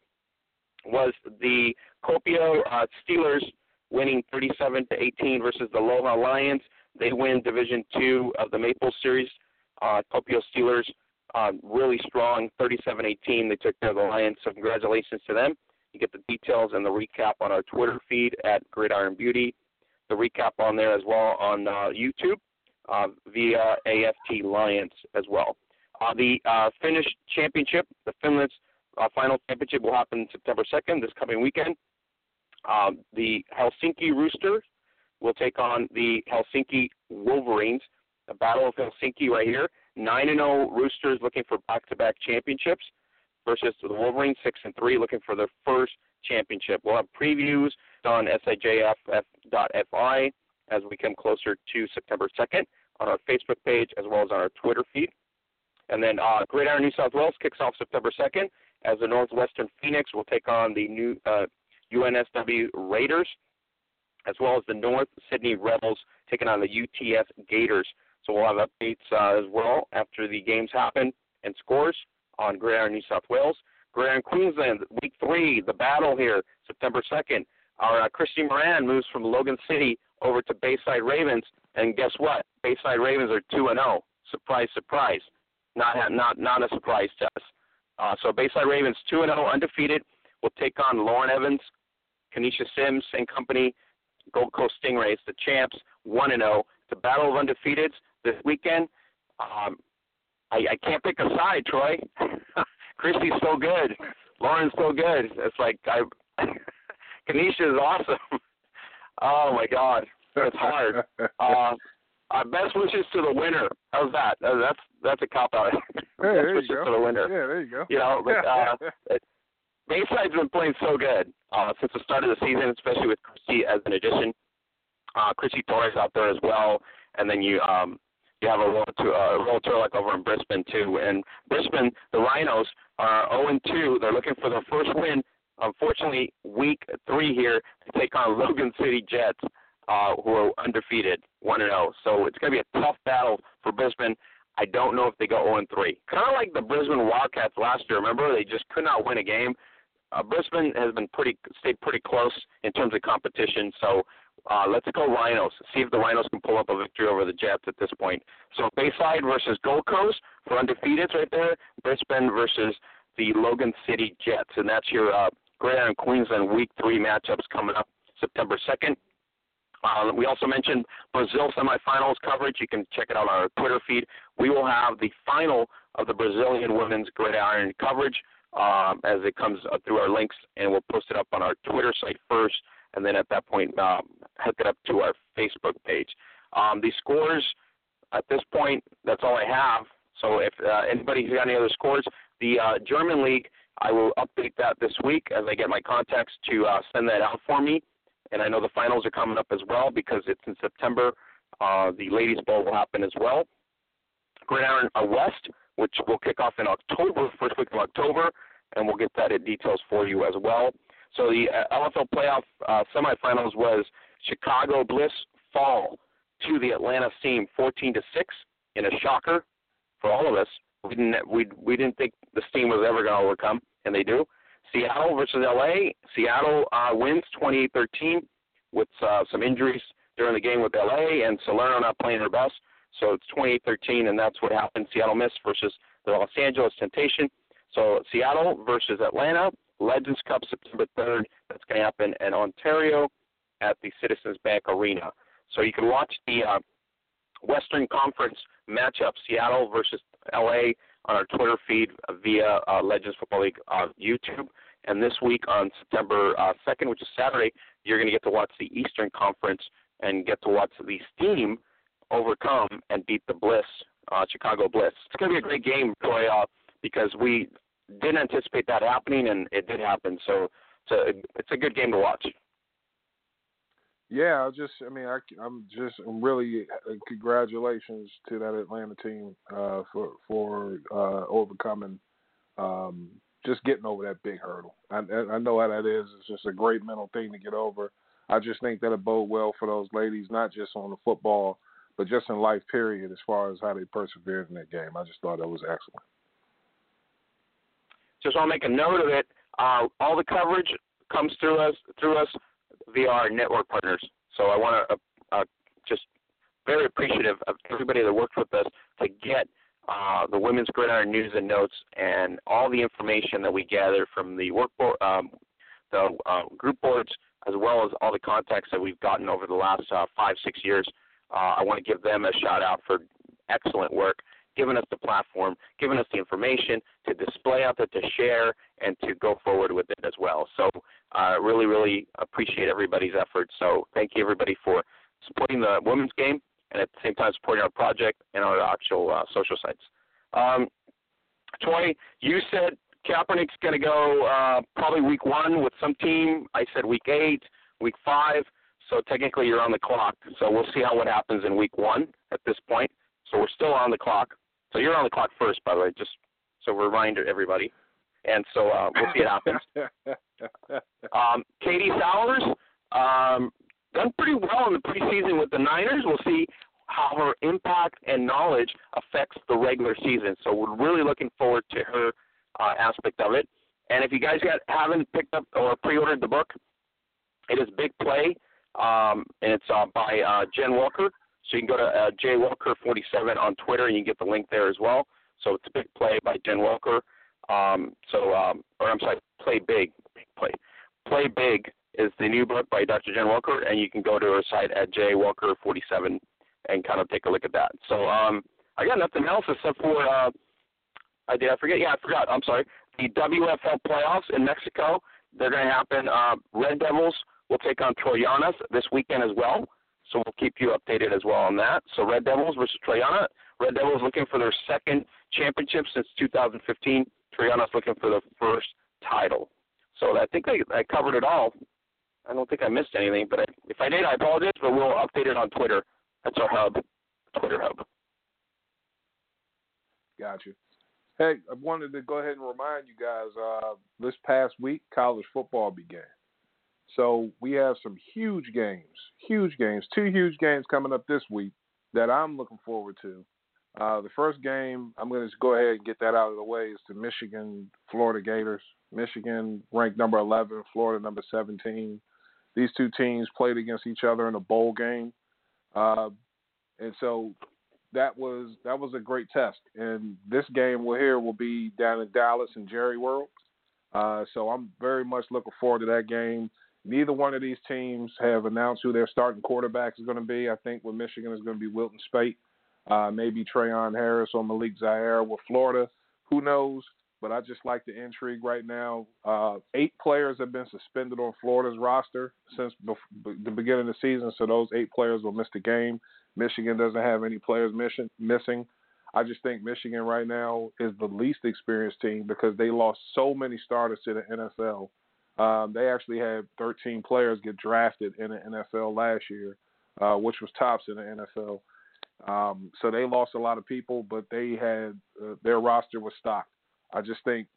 was the Kuopio uh, Steelers winning 37 to 18 versus the Aloha Lions. They win Division Two of the Maple Series. Uh, Kuopio Steelers uh, really strong, 37-18. They took care of the Lions, so congratulations to them. You get the details and the recap on our Twitter feed at Gridiron Beauty. The recap on there as well on uh, YouTube uh, via AFT Lions as well. Uh, the uh, Finnish Championship, the Finland's uh, final championship, will happen September 2nd, this coming weekend. Um, the Helsinki Roosters will take on the Helsinki Wolverines. The Battle of Helsinki right here. 9 and 0 Roosters looking for back to back championships versus the Wolverines, six and three, looking for their first championship. We'll have previews on SIJFF.fi as we come closer to September 2nd on our Facebook page as well as on our Twitter feed. And then uh, Gridiron New South Wales kicks off September 2nd as the Northwestern Phoenix will take on the new uh, UNSW Raiders, as well as the North Sydney Rebels taking on the UTS Gators. So we'll have updates uh, as well after the games happen and scores on Gridiron New South Wales. Gridiron Queensland, week three, the battle here, September 2nd. Our uh, Christy Moran moves from Logan City over to Bayside Ravens, and guess what? Bayside Ravens are 2 and 0. Surprise, surprise. Not not not a surprise to us. Uh, so Bayside Ravens 2 and 0, undefeated. Will take on Lauren Evans, Kanisha Sims and company, Gold Coast Stingrays, the champs, 1 and 0. The battle of undefeateds this weekend. Um, I, I can't pick a side, Troy. Christy's so good. Lauren's so good. It's like I Kanisha is awesome. oh my God, it's hard. Uh, uh, best wishes to the winner. How's that? Uh, that's that's a cop out. Hey, best there wishes go. to the winner. Yeah, there you go. You know, but, uh, Bayside's been playing so good uh, since the start of the season, especially with Christy as an addition. Uh, Christy Torres out there as well, and then you um, you have a role to uh, role to like over in Brisbane too. And Brisbane, the Rhinos are 0 and 2. They're looking for their first win. Unfortunately, week three here to take on Logan City Jets, uh, who are undefeated, 1 and 0. So it's going to be a tough battle for Brisbane. I don't know if they go 0 and 3. Kind of like the Brisbane Wildcats last year. Remember, they just could not win a game. Uh, Brisbane has been pretty stayed pretty close in terms of competition. So uh, let's go Rhinos. See if the Rhinos can pull up a victory over the Jets at this point. So Bayside versus Gold Coast for undefeateds right there. Brisbane versus the Logan City Jets, and that's your uh, Gridiron Queensland Week Three matchups coming up September second. Uh, we also mentioned Brazil semifinals coverage. You can check it out on our Twitter feed. We will have the final of the Brazilian women's gridiron coverage um, as it comes up through our links, and we'll post it up on our Twitter site first, and then at that point, um, hook it up to our Facebook page. Um, the scores at this point, that's all I have. So if uh, anybody's got any other scores, the uh, German league, I will update that this week as I get my contacts to uh, send that out for me. And I know the finals are coming up as well because it's in September. Uh, the Ladies Bowl will happen as well. Gridiron uh, West, which will kick off in October, first week of October, and we'll get that in details for you as well. So the uh, LFL playoff uh, semifinals was Chicago Bliss fall to the Atlanta Steam 14 to six in a shocker for all of us. We didn't we we didn't think the Steam was ever going to overcome, and they do. Seattle versus LA. Seattle uh, wins 28-13 with uh, some injuries during the game with LA, and Salerno not playing their best. So it's 28-13, and that's what happened. Seattle Mist versus the Los Angeles Temptation. So Seattle versus Atlanta, Legends Cup September 3rd. That's going to happen in Ontario at the Citizens Bank Arena. So you can watch the uh, Western Conference matchup, Seattle versus LA, on our Twitter feed via uh, Legends Football League uh, YouTube. And this week on September uh, 2nd, which is Saturday, you're going to get to watch the Eastern Conference and get to watch the Steam overcome and beat the Bliss, uh, Chicago Bliss. It's going to be a great game, Troy, uh, because we didn't anticipate that happening, and it did happen. So it's a, it's a good game to watch. Yeah, I just, I mean, I, I'm just really uh, congratulations to that Atlanta team uh, for for uh, overcoming, um, just getting over that big hurdle. I, I know how that is. It's just a great mental thing to get over. I just think that it bode well for those ladies, not just on the football, but just in life, period, as far as how they persevered in that game. I just thought that was excellent. Just want to make a note of it. Uh, all the coverage comes through us through us via our network partners. So I want to uh, uh, just very appreciative of everybody that worked with us to get uh, the women's gridiron news and notes and all the information that we gather from the work board, um, the uh, group boards, as well as all the contacts that we've gotten over the last uh, five six years. Uh, I want to give them a shout out for excellent work, giving us the platform, giving us the information to display out there, to share, and to go forward with it as well. So, uh, really, really appreciate everybody's efforts. So, thank you everybody for supporting the women's game and at the same time supporting our project and our actual uh, social sites. Um, you said Kaepernick's going to go uh, probably week one with some team. I said week eight, week five. So technically, you're on the clock. So we'll see how what happens in week one at this point. So we're still on the clock. So you're on the clock first, by the way, just so we're reminder everybody. And so uh, we'll see what happens. um, Katie Sowers um, done pretty well in the preseason with the Niners. We'll see how her impact and knowledge affects the regular season. So we're really looking forward to her uh, aspect of it. And if you guys got, haven't picked up or pre-ordered the book, it is Big Play, um, and it's uh, by uh, Jen Welter. So you can go to uh, jwelter47 on Twitter, and you can get the link there as well. So it's a Big Play by Jen Welter. Um, so, um, or I'm sorry, Play Big, Big Play. Play Big is the new book by Dr. Jen Welter, and you can go to her site at jwelter47 and kind of take a look at that. So um, I got nothing else except for uh, I did I forget? Yeah, I forgot. I'm sorry. The WFL playoffs in Mexico. They're going to happen. Uh, Red Devils will take on Troyanas this weekend as well. So we'll keep you updated as well on that. So Red Devils versus Troyana. Red Devils looking for their second championship since 2015. Troyana's looking for the first title. So I think I, I covered it all. I don't think I missed anything, but I, if I did, I apologize. But we'll update it on Twitter. That's our hub, Twitter hub. Gotcha. Hey, I wanted to go ahead and remind you guys. Uh, this past week, college football began. So we have some huge games, huge games, two huge games coming up this week that I'm looking forward to. Uh, the first game, I'm going to go ahead and get that out of the way, is the Michigan Florida Gators. Michigan ranked number 11, Florida number 17. These two teams played against each other in a bowl game, uh, and so that was that was a great test. And this game we're here will be down in Dallas and Jerry World. Uh, so I'm very much looking forward to that game. Neither one of these teams have announced who their starting quarterback is going to be. I think with Michigan is going to be Wilton Speight, uh, maybe Treon Harris or Malik Zaire. With Florida, who knows? But I just like the intrigue right now. Uh, eight players have been suspended on Florida's roster since bef- the beginning of the season, so those eight players will miss the game. Michigan doesn't have any players mission, missing. I just think Michigan right now is the least experienced team because they lost so many starters to the NFL um, they actually had 13 players get drafted in the NFL last year, uh, which was tops in the NFL. Um, so they lost a lot of people, but they had uh, their roster was stocked. I just think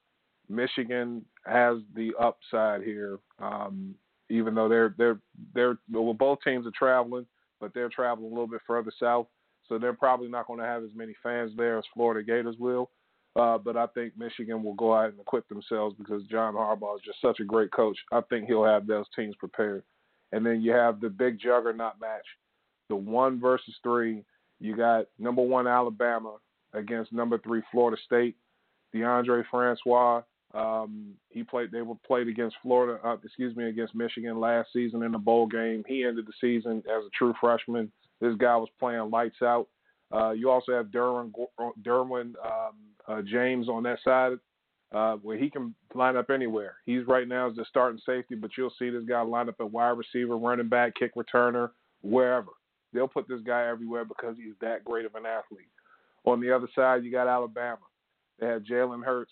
Michigan has the upside here, um, even though they're they're they're well, both teams are traveling, but they're traveling a little bit further south, so they're probably not going to have as many fans there as Florida Gators will. Uh, but I think Michigan will go out and equip themselves because John Harbaugh is just such a great coach. I think he'll have those teams prepared. And then you have the big juggernaut match, the one versus three. You got number one Alabama against number three Florida State. Deondre Francois, um, he played. They were played against Florida. Uh, excuse me, against Michigan last season in the bowl game. He ended the season as a true freshman. This guy was playing lights out. Uh, you also have Derwin, Derwin um, uh, James on that side, uh, where he can line up anywhere. He's right now as the starting safety, but you'll see this guy line up at wide receiver, running back, kick returner, wherever. They'll put this guy everywhere because he's that great of an athlete. On the other side, you got Alabama. They had Jalen Hurts,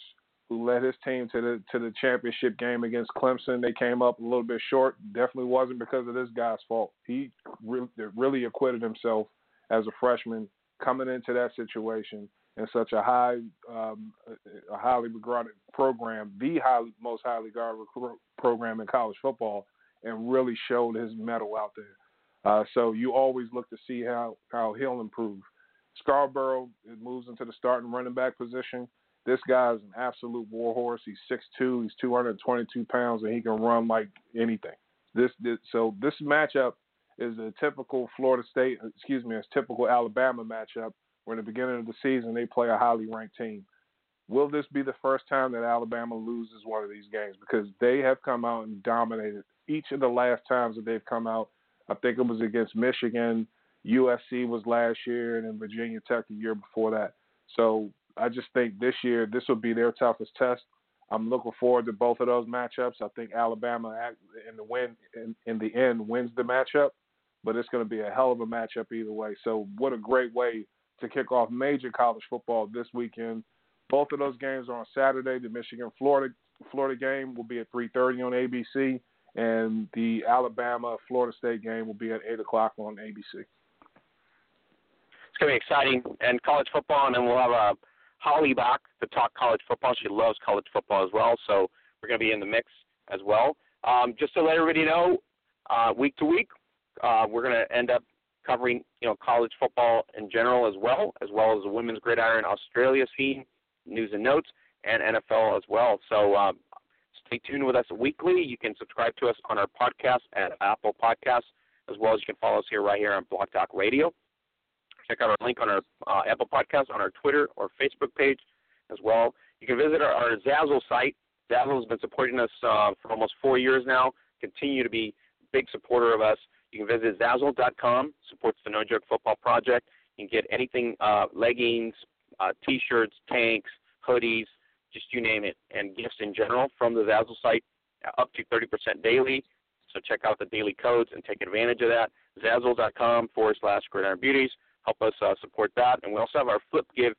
who led his team to the to the championship game against Clemson. They came up a little bit short. Definitely wasn't because of this guy's fault. He really, really acquitted himself as a freshman coming into that situation in such a high, um, a highly regarded program, the highly, most highly regarded program in college football, and really showed his mettle out there. Uh, so you always look to see how how he'll improve. Scarborough moves into the starting running back position. This guy is an absolute warhorse. He's 6'2", he's 222 pounds, and he can run like anything. This, this so this matchup is a typical Florida State, excuse me, a typical Alabama matchup where in the beginning of the season they play a highly ranked team. Will this be the first time that Alabama loses one of these games? Because they have come out and dominated each of the last times that they've come out. I think it was against Michigan, USC was last year, and then Virginia Tech the year before that. So I just think this year this will be their toughest test. I'm looking forward to both of those matchups. I think Alabama in the win in, in the end wins the matchup, but it's going to be a hell of a matchup either way. So what a great way to kick off major college football this weekend. Both of those games are on Saturday. The Michigan Florida Florida game will be at 3:30 on ABC, and the Alabama Florida State game will be at 8 o'clock on ABC. It's going to be exciting, and college football, and then we'll have a uh, Holly back to talk college football. She loves college football as well, so we're going to be in the mix as well. Um, just to let everybody know, uh, week to week, uh, we're going to end up covering you know college football in general as well, as well as the women's gridiron Australia scene, news and notes, and NFL as well. So um, stay tuned with us weekly. You can subscribe to us on our podcast at Apple Podcasts, as well as you can follow us here right here on Blog Talk Radio. Check out our link on our uh, Apple Podcast, on our Twitter or Facebook page as well. You can visit our, our Zazzle site. Zazzle has been supporting us uh, for almost four years now. Continue to be a big supporter of us. You can visit Zazzle.com, supports the No Joke Football Project. You can get anything, uh, leggings, uh, T-shirts, tanks, hoodies, just you name it, and gifts in general from the Zazzle site, uh, up to 30% daily. So check out the daily codes and take advantage of that. Zazzle.com forward slash Gridiron Beauties. Help us uh, support that. And we also have our FlipGive,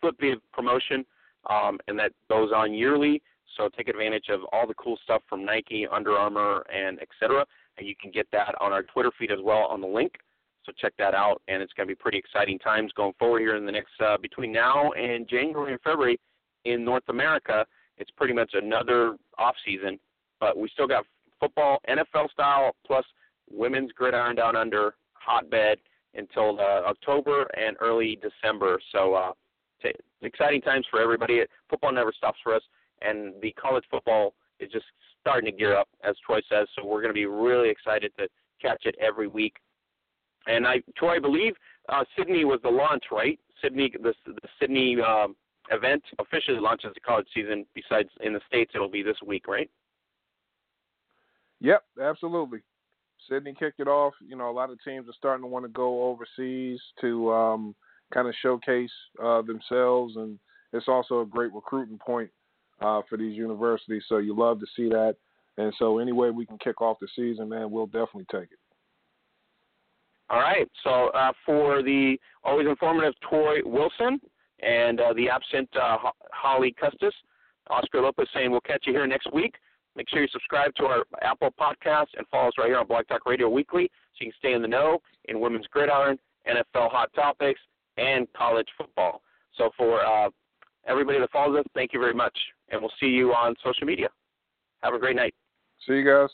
Flip Give promotion, um, and that goes on yearly. So take advantage of all the cool stuff from Nike, Under Armour, and etc. And you can get that on our Twitter feed as well on the link. So check that out, and it's going to be pretty exciting times going forward here in the next uh, between now and January and February in North America. It's pretty much another off season, but we still got football, NFL style, plus women's gridiron down under hotbed until uh, October and early December. So uh, t- exciting times for everybody. Football never stops for us, and the college football is just starting to gear up, as Troy says. So we're going to be really excited to catch it every week. And I, Troy, I believe uh, Sydney was the launch, right? Sydney, the, the Sydney um, event officially launches the college season. Besides in the states, it'll be this week, right? Yep, absolutely. Sydney kicked it off. You know, a lot of teams are starting to want to go overseas to um, kind of showcase uh, themselves, and it's also a great recruiting point uh, for these universities. So you love to see that. And so, any way we can kick off the season, man, we'll definitely take it. All right. So uh, for the always informative Troy Wilson and uh, the absent uh, Holly Custis, Oscar Lopez saying we'll catch you here next week. Make sure you subscribe to our Apple podcast and follow us right here on Blog Talk Radio Weekly so you can stay in the know in women's gridiron, NFL hot topics, and college football. So for uh, everybody that follows us, thank you very much, and we'll see you on social media. Have a great night. See you guys.